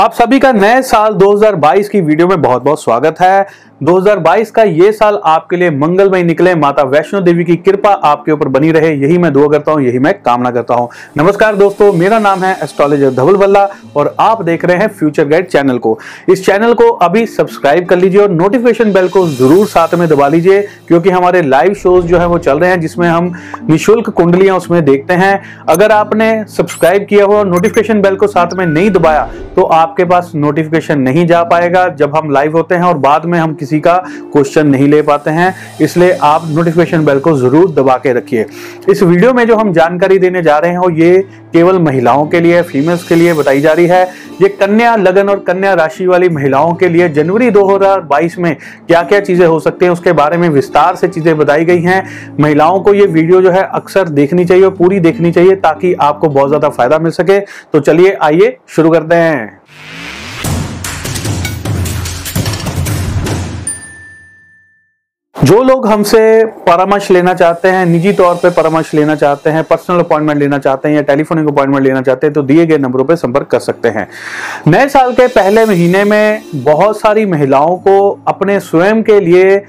आप सभी का नए साल 2022 की वीडियो में बहुत बहुत स्वागत है। 2022 का ये साल आपके लिए मंगलमय निकले। माता वैष्णो देवी की कृपा आपके ऊपर बनी रहे। यही मैं दुआ करता हूँ, यही मैं कामना करता हूँ। नमस्कार दोस्तों, मेरा नाम है एस्ट्रोलॉजर धवल बल्ला और आप देख रहे हैं फ्यूचर गाइड चैनल को। इस चैनल को अभी सब्सक्राइब कर लीजिए और नोटिफिकेशन बेल को ज़रूर साथ में दबा लीजिए, क्योंकि हमारे लाइव शोज़ जो है वो चल रहे हैं, जिसमें हम निःशुल्क कुंडलियाँ उसमें देखते हैं। अगर आपने सब्सक्राइब किया हो नोटिफिकेशन बेल को साथ में नहीं दबाया तो आपके पास नोटिफिकेशन नहीं जा पाएगा। जब हम लाइव होते हैं और बाद में हम किसी का क्वेश्चन नहीं ले पाते हैं, इसलिए आप नोटिफिकेशन बेल को ज़रूर दबा के रखिए। इस वीडियो में जो हम जानकारी देने जा रहे हैं, वो ये केवल महिलाओं के लिए फीमेल्स के लिए बताई जा रही है। ये कन्या लगन और कन्या राशि वाली महिलाओं के लिए जनवरी 2022 में क्या क्या चीज़ें हो सकती हैं, उसके बारे में विस्तार से चीज़ें बताई गई हैं। महिलाओं को ये वीडियो जो है अक्सर देखनी चाहिए और पूरी देखनी चाहिए ताकि आपको बहुत ज़्यादा फ़ायदा मिल सके। तो चलिए आइए शुरू करते हैं। जो लोग हमसे परामर्श लेना चाहते हैं, निजी तौर पे परामर्श लेना चाहते हैं पर्सनल अपॉइंटमेंट लेना चाहते हैं या टेलीफोनिक अपॉइंटमेंट लेना चाहते हैं तो दिए गए नंबरों पे संपर्क कर सकते हैं। नए साल के पहले महीने में बहुत सारी महिलाओं को अपने स्वयं के लिए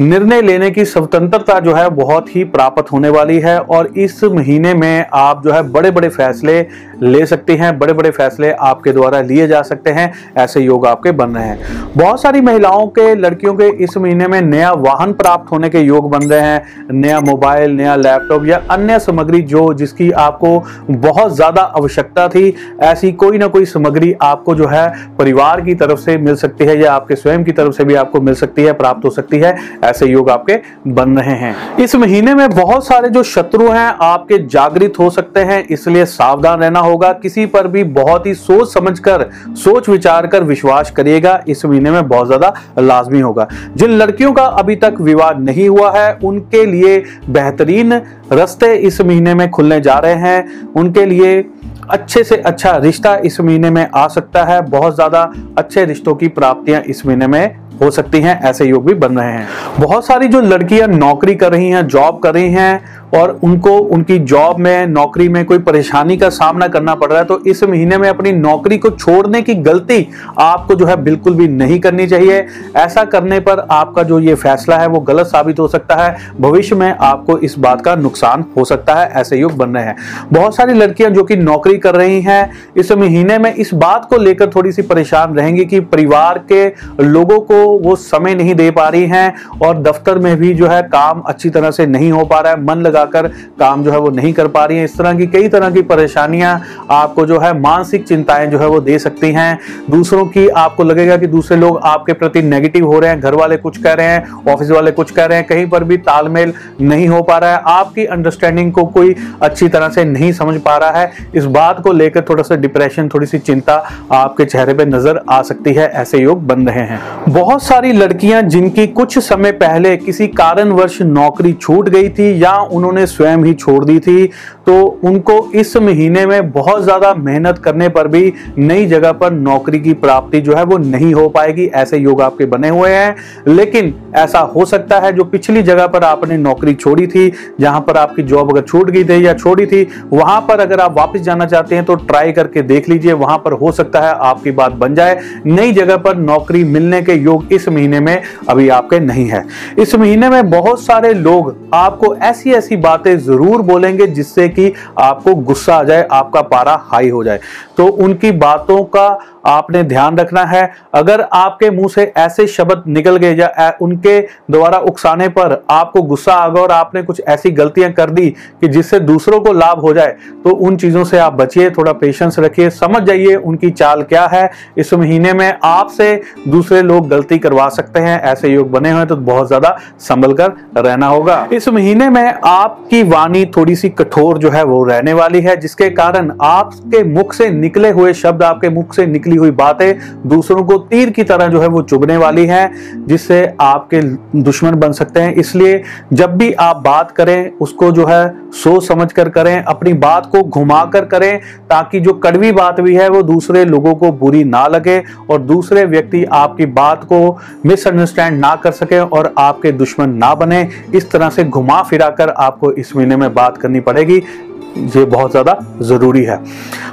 निर्णय लेने की स्वतंत्रता जो है, बहुत ही प्राप्त होने वाली है और इस महीने में आप जो है बड़े बड़े फैसले ले सकती हैं बड़े बड़े फैसले आपके द्वारा लिए जा सकते हैं, ऐसे योग आपके बन रहे हैं। बहुत सारी महिलाओं के, लड़कियों के इस महीने में नया वाहन प्राप्त होने के योग बन रहे हैं। नया मोबाइल, नया लैपटॉप या अन्य सामग्री जो जिसकी आपको बहुत ज़्यादा आवश्यकता थी, ऐसी कोई ना कोई सामग्री आपको जो है परिवार की तरफ़ से मिल सकती है या आपके स्वयं की तरफ़ से भी आपको मिल सकती है, प्राप्त हो सकती है, ऐसे योग आपके बन रहे हैं। इस महीने में बहुत सारे जो शत्रु हैं, आपके जागृत हो सकते हैं, इसलिए सावधान रहना होगा। किसी पर भी बहुत ही सोच समझकर, सोच विचार कर विश्वास करिएगा, इस महीने में बहुत ज़्यादा लाजमी होगा। जिन लड़कियों का अभी तक विवाह नहीं हुआ है, उनके लिए बेहतरीन रस्ते इस महीने में खुलने जा रहे हैं। उनके लिए अच्छे से अच्छा रिश्ता इस महीने में आ सकता है। बहुत ज़्यादा अच्छे रिश्तों की प्राप्तियाँ इस महीने में हो सकती हैं, ऐसे योग भी बन रहे हैं। बहुत सारी जो लड़कियाँ नौकरी कर रही हैं, जॉब कर रही हैं और उनको, उनकी जॉब में, नौकरी में कोई परेशानी का सामना करना पड़ रहा है तो इस महीने में अपनी नौकरी को छोड़ने की गलती आपको जो है बिल्कुल भी नहीं करनी चाहिए। ऐसा करने पर आपका जो ये फैसला है, वो गलत साबित हो सकता है। भविष्य में आपको इस बात का नुकसान हो सकता है, ऐसे योग बन रहे हैं। बहुत सारी लड़कियाँ जो कि नौकरी कर रही हैं, इस महीने में इस बात को लेकर थोड़ी सी परेशान रहेंगी कि परिवार के लोगों को वो समय नहीं दे पा रही हैं और दफ्तर में भी जो है काम अच्छी तरह से नहीं हो पा रहा है, मन लगाकर काम जो है वो नहीं कर पा रही है। इस तरह की कई तरह की परेशानियाँ आपको जो है मानसिक चिंताएँ जो है वो दे सकती हैं। दूसरों की आपको लगेगा कि दूसरे लोग आपके प्रति नेगेटिव हो रहे हैं, घर वाले कुछ कह रहे हैं ऑफ़िस वाले कुछ कह रहे हैं, कहीं पर भी तालमेल नहीं हो पा रहा है। आपकी अंडरस्टैंडिंग को कोई अच्छी तरह से नहीं समझ पा रहा है। इस बात को लेकर थोड़ा सा डिप्रेशन थोड़ी सी चिंता आपके चेहरे पर नज़र आ सकती है, ऐसे योग बन रहे हैं। बहुत सारी लड़कियाँ जिनकी कुछ समय पहले किसी कारणवश नौकरी छूट गई थी या उन्होंने स्वयं ही छोड़ दी थी। तो उनको इस महीने में बहुत ज़्यादा मेहनत करने पर भी नई जगह पर नौकरी की प्राप्ति जो है वो नहीं हो पाएगी, ऐसे योग आपके बने हुए हैं। लेकिन ऐसा हो सकता है, जो पिछली जगह पर आपने नौकरी छोड़ी थी, जहाँ पर आपकी जॉब अगर छूट गई थी या छोड़ी थी, वहाँ पर अगर आप वापस जाना चाहते हैं तो ट्राई करके देख लीजिए, वहाँ पर हो सकता है आपकी बात बन जाए। नई जगह पर नौकरी मिलने के योग इस महीने में अभी आपके नहीं है। इस महीने में बहुत सारे लोग आपको ऐसी ऐसी बातें ज़रूर बोलेंगे जिससे कि आपको गुस्सा आ जाए, आपका पारा हाई हो जाए। तो उनकी बातों का आपने ध्यान रखना है। अगर आपके मुँह से ऐसे शब्द निकल गए या उनके द्वारा उकसाने पर आपको गुस्सा आ गया और आपने कुछ ऐसी गलतियाँ कर दी कि जिससे दूसरों को लाभ हो जाए तो उन चीज़ों से आप बचिए, थोड़ा पेशेंस रखिए, समझ जाइए उनकी चाल क्या है। इस महीने में आपसे दूसरे लोग गलती करवा सकते हैं, ऐसे योग बने हुए तो बहुत ज़्यादा संभल कर रहना होगा। इस महीने में आपकी वाणी थोड़ी सी कठोर जो है, वो रहने वाली है, जिसके कारण आपके मुख से निकले हुए शब्द, आपके मुख से निकली हुई बातें दूसरों को तीर की तरह जो है वो चुभने वाली हैं, जिससे आपके दुश्मन बन सकते हैं। इसलिए जब भी आप बात करें, उसको जो है सोच समझ कर करें अपनी बात को घुमा कर करें ताकि जो कड़वी बात भी है वो दूसरे लोगों को बुरी ना लगे और दूसरे व्यक्ति आपकी बात को मिसअंडरस्टैंड ना कर सके और आपके दुश्मन ना बने। इस तरह से घुमा फिरा कर आपको इस महीने में बात करनी पड़ेगी। ये बहुत ज़्यादा ज़रूरी है।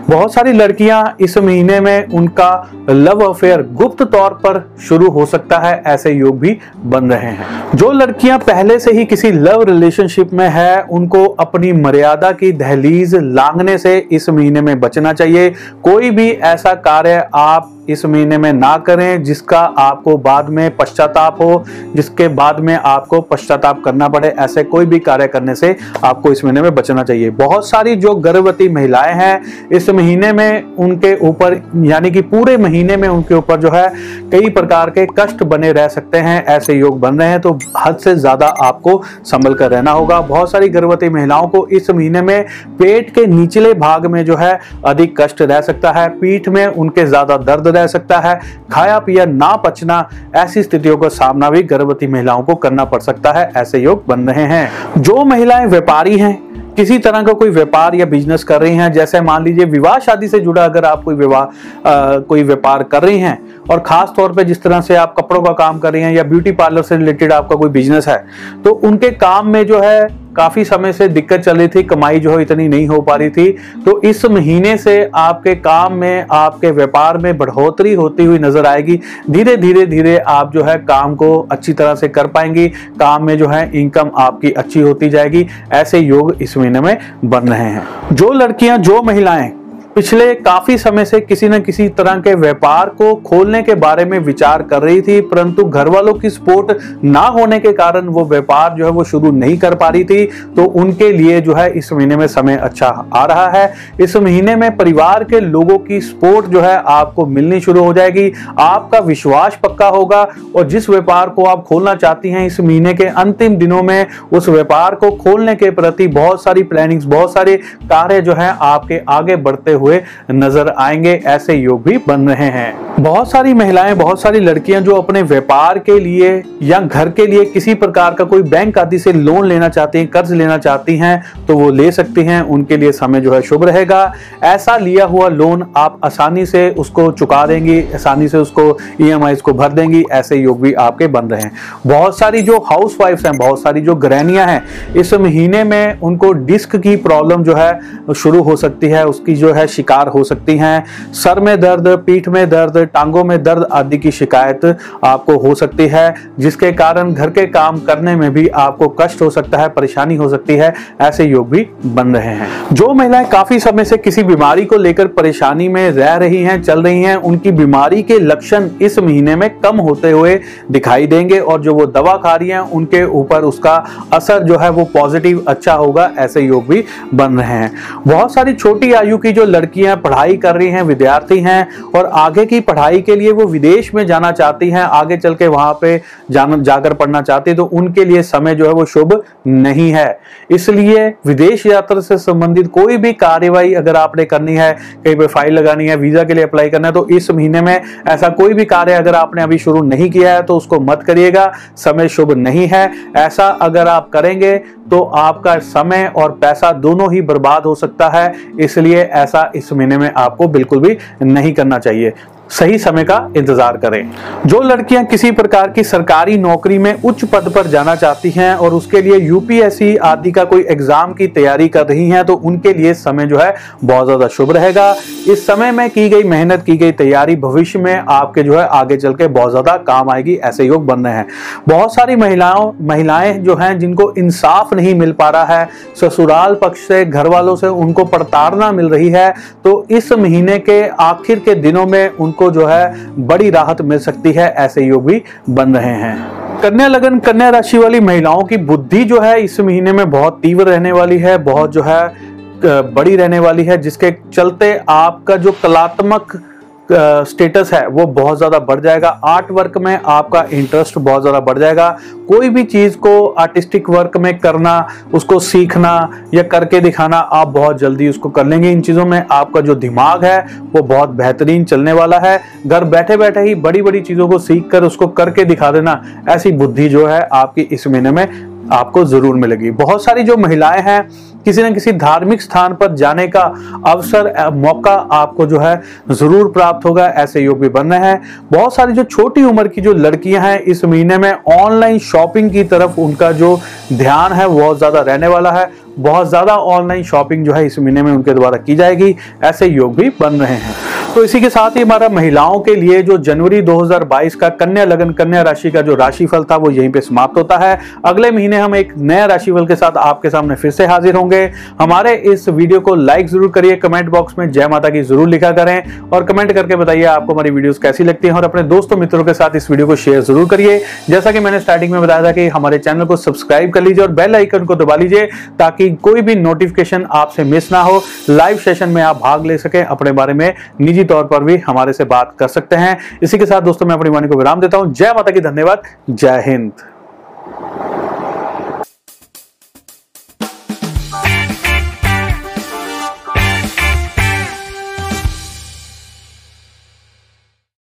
बहुत सारी लड़कियाँ इस महीने में उनका लव अफेयर गुप्त तौर पर शुरू हो सकता है, ऐसे योग भी बन रहे हैं। जो लड़कियाँ पहले से ही किसी लव रिलेशनशिप में है, उनको अपनी मर्यादा की दहलीज लांगने से इस महीने में बचना चाहिए। कोई भी ऐसा कार्य आप इस महीने में ना करें, जिसका आपको बाद में पश्चाताप हो, जिसके बाद में आपको पश्चाताप करना पड़े, ऐसे कोई भी कार्य करने से आपको इस महीने में बचना चाहिए। बहुत सारी जो गर्भवती महिलाएँ हैं, इस महीने में उनके ऊपर, यानी कि पूरे महीने में उनके ऊपर जो है, कई प्रकार के कष्ट बने रह सकते हैं, ऐसे योग बन रहे हैं तो हद से ज़्यादा आपको संभल कर रहना होगा। बहुत सारी गर्भवती महिलाओं को इस महीने में पेट के निचले भाग में जो है अधिक कष्ट रह सकता है, पीठ में उनके ज़्यादा दर्द रह सकता है, खाया पिया ना पचना, ऐसी स्थितियों का सामना भी गर्भवती महिलाओं को करना पड़ सकता है, ऐसे योग बन रहे हैं। जो महिलाएँ व्यापारी हैं, किसी तरह का कोई व्यापार या बिज़नेस कर रही हैं, जैसे मान लीजिए विवाह शादी से जुड़ा अगर आप कोई विवाह कोई व्यापार कर रही हैं, और खास तौर पे जिस तरह से आप कपड़ों का काम कर रही हैं या ब्यूटी पार्लर से रिलेटेड आपका कोई बिज़नेस है तो उनके काम में जो है काफ़ी समय से दिक्कत चल रही थी, कमाई जो है इतनी नहीं हो पा रही थी। तो इस महीने से आपके काम में, आपके व्यापार में बढ़ोतरी होती हुई नज़र आएगी। धीरे धीरे धीरे आप जो है काम को अच्छी तरह से कर पाएँगी। काम में जो है इनकम आपकी अच्छी होती जाएगी। ऐसे योग इस महीने में बन रहे हैं। जो लड़कियाँ, जो महिलाएँ पिछले काफ़ी समय से किसी न किसी तरह के व्यापार को खोलने के बारे में विचार कर रही थी, परंतु घर वालों की सपोर्ट ना होने के कारण वो व्यापार जो है वो शुरू नहीं कर पा रही थी। तो उनके लिए जो है इस महीने में समय अच्छा आ रहा है। इस महीने में परिवार के लोगों की सपोर्ट जो है आपको मिलनी शुरू हो जाएगी। आपका विश्वास पक्का होगा और जिस व्यापार को आप खोलना चाहती हैं, इस महीने के अंतिम दिनों में उस व्यापार को खोलने के प्रति बहुत सारी प्लानिंग्स बहुत सारे कार्य जो है आपके आगे बढ़ते हुए नज़र आएँगे, ऐसे योग भी बन रहे हैं। बहुत सारी महिलाएँ, बहुत सारी लड़कियाँ जो अपने व्यापार के लिए या घर के लिए किसी प्रकार का कोई बैंक आदि से लोन लेना चाहती हैं, कर्ज लेना चाहती हैं तो वो ले सकती हैं। उनके लिए समय जो है शुभ रहेगा। ऐसा लिया हुआ लोन आप आसानी से उसको चुका देंगी, आसानी से उसको ई को भर देंगी, ऐसे योग भी आपके बन रहे हैं। बहुत सारी जो हाउस वाइफ्स हैं, बहुत सारी जो गृहणियाँ हैं, इस महीने में उनको डिस्क की प्रॉब्लम जो है शुरू हो सकती है, उसकी जो है शिकार हो सकती हैं। सर में दर्द, पीठ में दर्द, टांगों में दर्द आदि की शिकायत आपको हो सकती है, जिसके कारण घर के काम करने में भी आपको कष्ट हो सकता है, परेशानी हो सकती है, ऐसे योग भी बन रहे हैं। जो महिलाएँ काफ़ी समय से किसी बीमारी को लेकर परेशानी में रह रही हैं, चल रही हैं, उनकी बीमारी के लक्षण इस महीने में कम होते हुए दिखाई देंगे और जो वो दवा खा रही हैं, उनके ऊपर उसका असर जो है वो पॉजिटिव अच्छा होगा, ऐसे योग भी बन रहे हैं। बहुत सारी छोटी आयु की जो लड़कियाँ पढ़ाई कर रही हैं, विद्यार्थी हैं और आगे की पढ़ाई के लिए वो विदेश में जाना चाहती हैं, आगे चल के वहाँ पे जान, जाकर पढ़ना चाहती तो उनके लिए समय जो है वो शुभ नहीं है। इसलिए विदेश यात्रा से संबंधित कोई भी कार्यवाही अगर आपने करनी है, कहीं पे फ़ाइल लगानी है, वीज़ा के लिए अप्लाई करना है तो इस महीने में ऐसा कोई भी कार्य अगर आपने अभी शुरू नहीं किया है तो उसको मत करिएगा, समय शुभ नहीं है। ऐसा अगर आप करेंगे तो आपका समय और पैसा दोनों ही बर्बाद हो सकता है, इसलिए ऐसा इस महीने में आपको बिल्कुल भी नहीं करना चाहिए। सही समय का इंतज़ार करें। जो लड़कियाँ किसी प्रकार की सरकारी नौकरी में उच्च पद पर जाना चाहती हैं और उसके लिए यूपीएससी आदि का कोई एग्ज़ाम की तैयारी कर रही हैं तो उनके लिए समय जो है बहुत ज़्यादा शुभ रहेगा। इस समय में की गई मेहनत, की गई तैयारी भविष्य में आपके जो है आगे चल के बहुत ज़्यादा काम आएगी, ऐसे योग बन रहे हैं। बहुत सारी महिलाओं, महिलाएँ जो हैं, जिनको इंसाफ नहीं मिल पा रहा है, ससुराल पक्ष से घर वालों से उनको प्रताड़ना मिल रही है तो इस महीने के आखिर के दिनों में उनको को जो है बड़ी राहत मिल सकती है, ऐसे योग भी बन रहे हैं। कन्या लगन, कन्या राशि वाली महिलाओं की बुद्धि जो है इस महीने में बहुत तीव्र रहने वाली है, बहुत जो है बड़ी रहने वाली है, जिसके चलते आपका जो कलात्मक स्टेटस है, वो बहुत ज़्यादा बढ़ जाएगा। आर्ट वर्क में आपका इंटरेस्ट बहुत ज़्यादा बढ़ जाएगा। कोई भी चीज़ को आर्टिस्टिक वर्क में करना, उसको सीखना या करके दिखाना, आप बहुत जल्दी उसको कर लेंगे। इन चीज़ों में आपका जो दिमाग है, वो बहुत बेहतरीन चलने वाला है। घर बैठे बैठे ही बड़ी बड़ी चीज़ों को सीख कर उसको करके दिखा देना, ऐसी बुद्धि जो है आपकी इस महीने में आपको ज़रूर मिलेगी। बहुत सारी जो महिलाएँ हैं, किसी न किसी धार्मिक स्थान पर जाने का अवसर मौका आपको जो है ज़रूर प्राप्त होगा, ऐसे योग भी बन रहे हैं। बहुत सारी जो छोटी उम्र की जो लड़कियाँ हैं, इस महीने में ऑनलाइन शॉपिंग की तरफ़ उनका जो ध्यान है, बहुत ज़्यादा रहने वाला है। बहुत ज़्यादा ऑनलाइन शॉपिंग जो है इस महीने में उनके द्वारा की जाएगी, ऐसे योग भी बन रहे हैं। तो इसी के साथ ही हमारा महिलाओं के लिए जो जनवरी 2022 का कन्या लगन, कन्या राशि का जो राशिफल था, वो यहीं पे समाप्त होता है। अगले महीने हम एक नया राशिफल के साथ आपके सामने फिर से हाजिर होंगे। हमारे इस वीडियो को लाइक ज़रूर करिए, कमेंट बॉक्स में जय माता की ज़रूर लिखा करें और कमेंट करके बताइए आपको हमारी वीडियो कैसी लगती है और अपने दोस्तों मित्रों के साथ इस वीडियो को शेयर ज़रूर करिए। जैसा कि मैंने स्टार्टिंग में बताया था कि हमारे चैनल को सब्सक्राइब कर लीजिए और बेल आइकन को दबा लीजिए ताकि कोई भी नोटिफिकेशन आपसे मिस ना हो। लाइव सेशन में आप भाग ले सकें अपने बारे में। निजी तौर पर भी हमारे से बात कर सकते हैं। इसी के साथ दोस्तों, मैं अपनी वाणी को विराम देता हूँ। जय माता की, धन्यवाद। जय हिंद।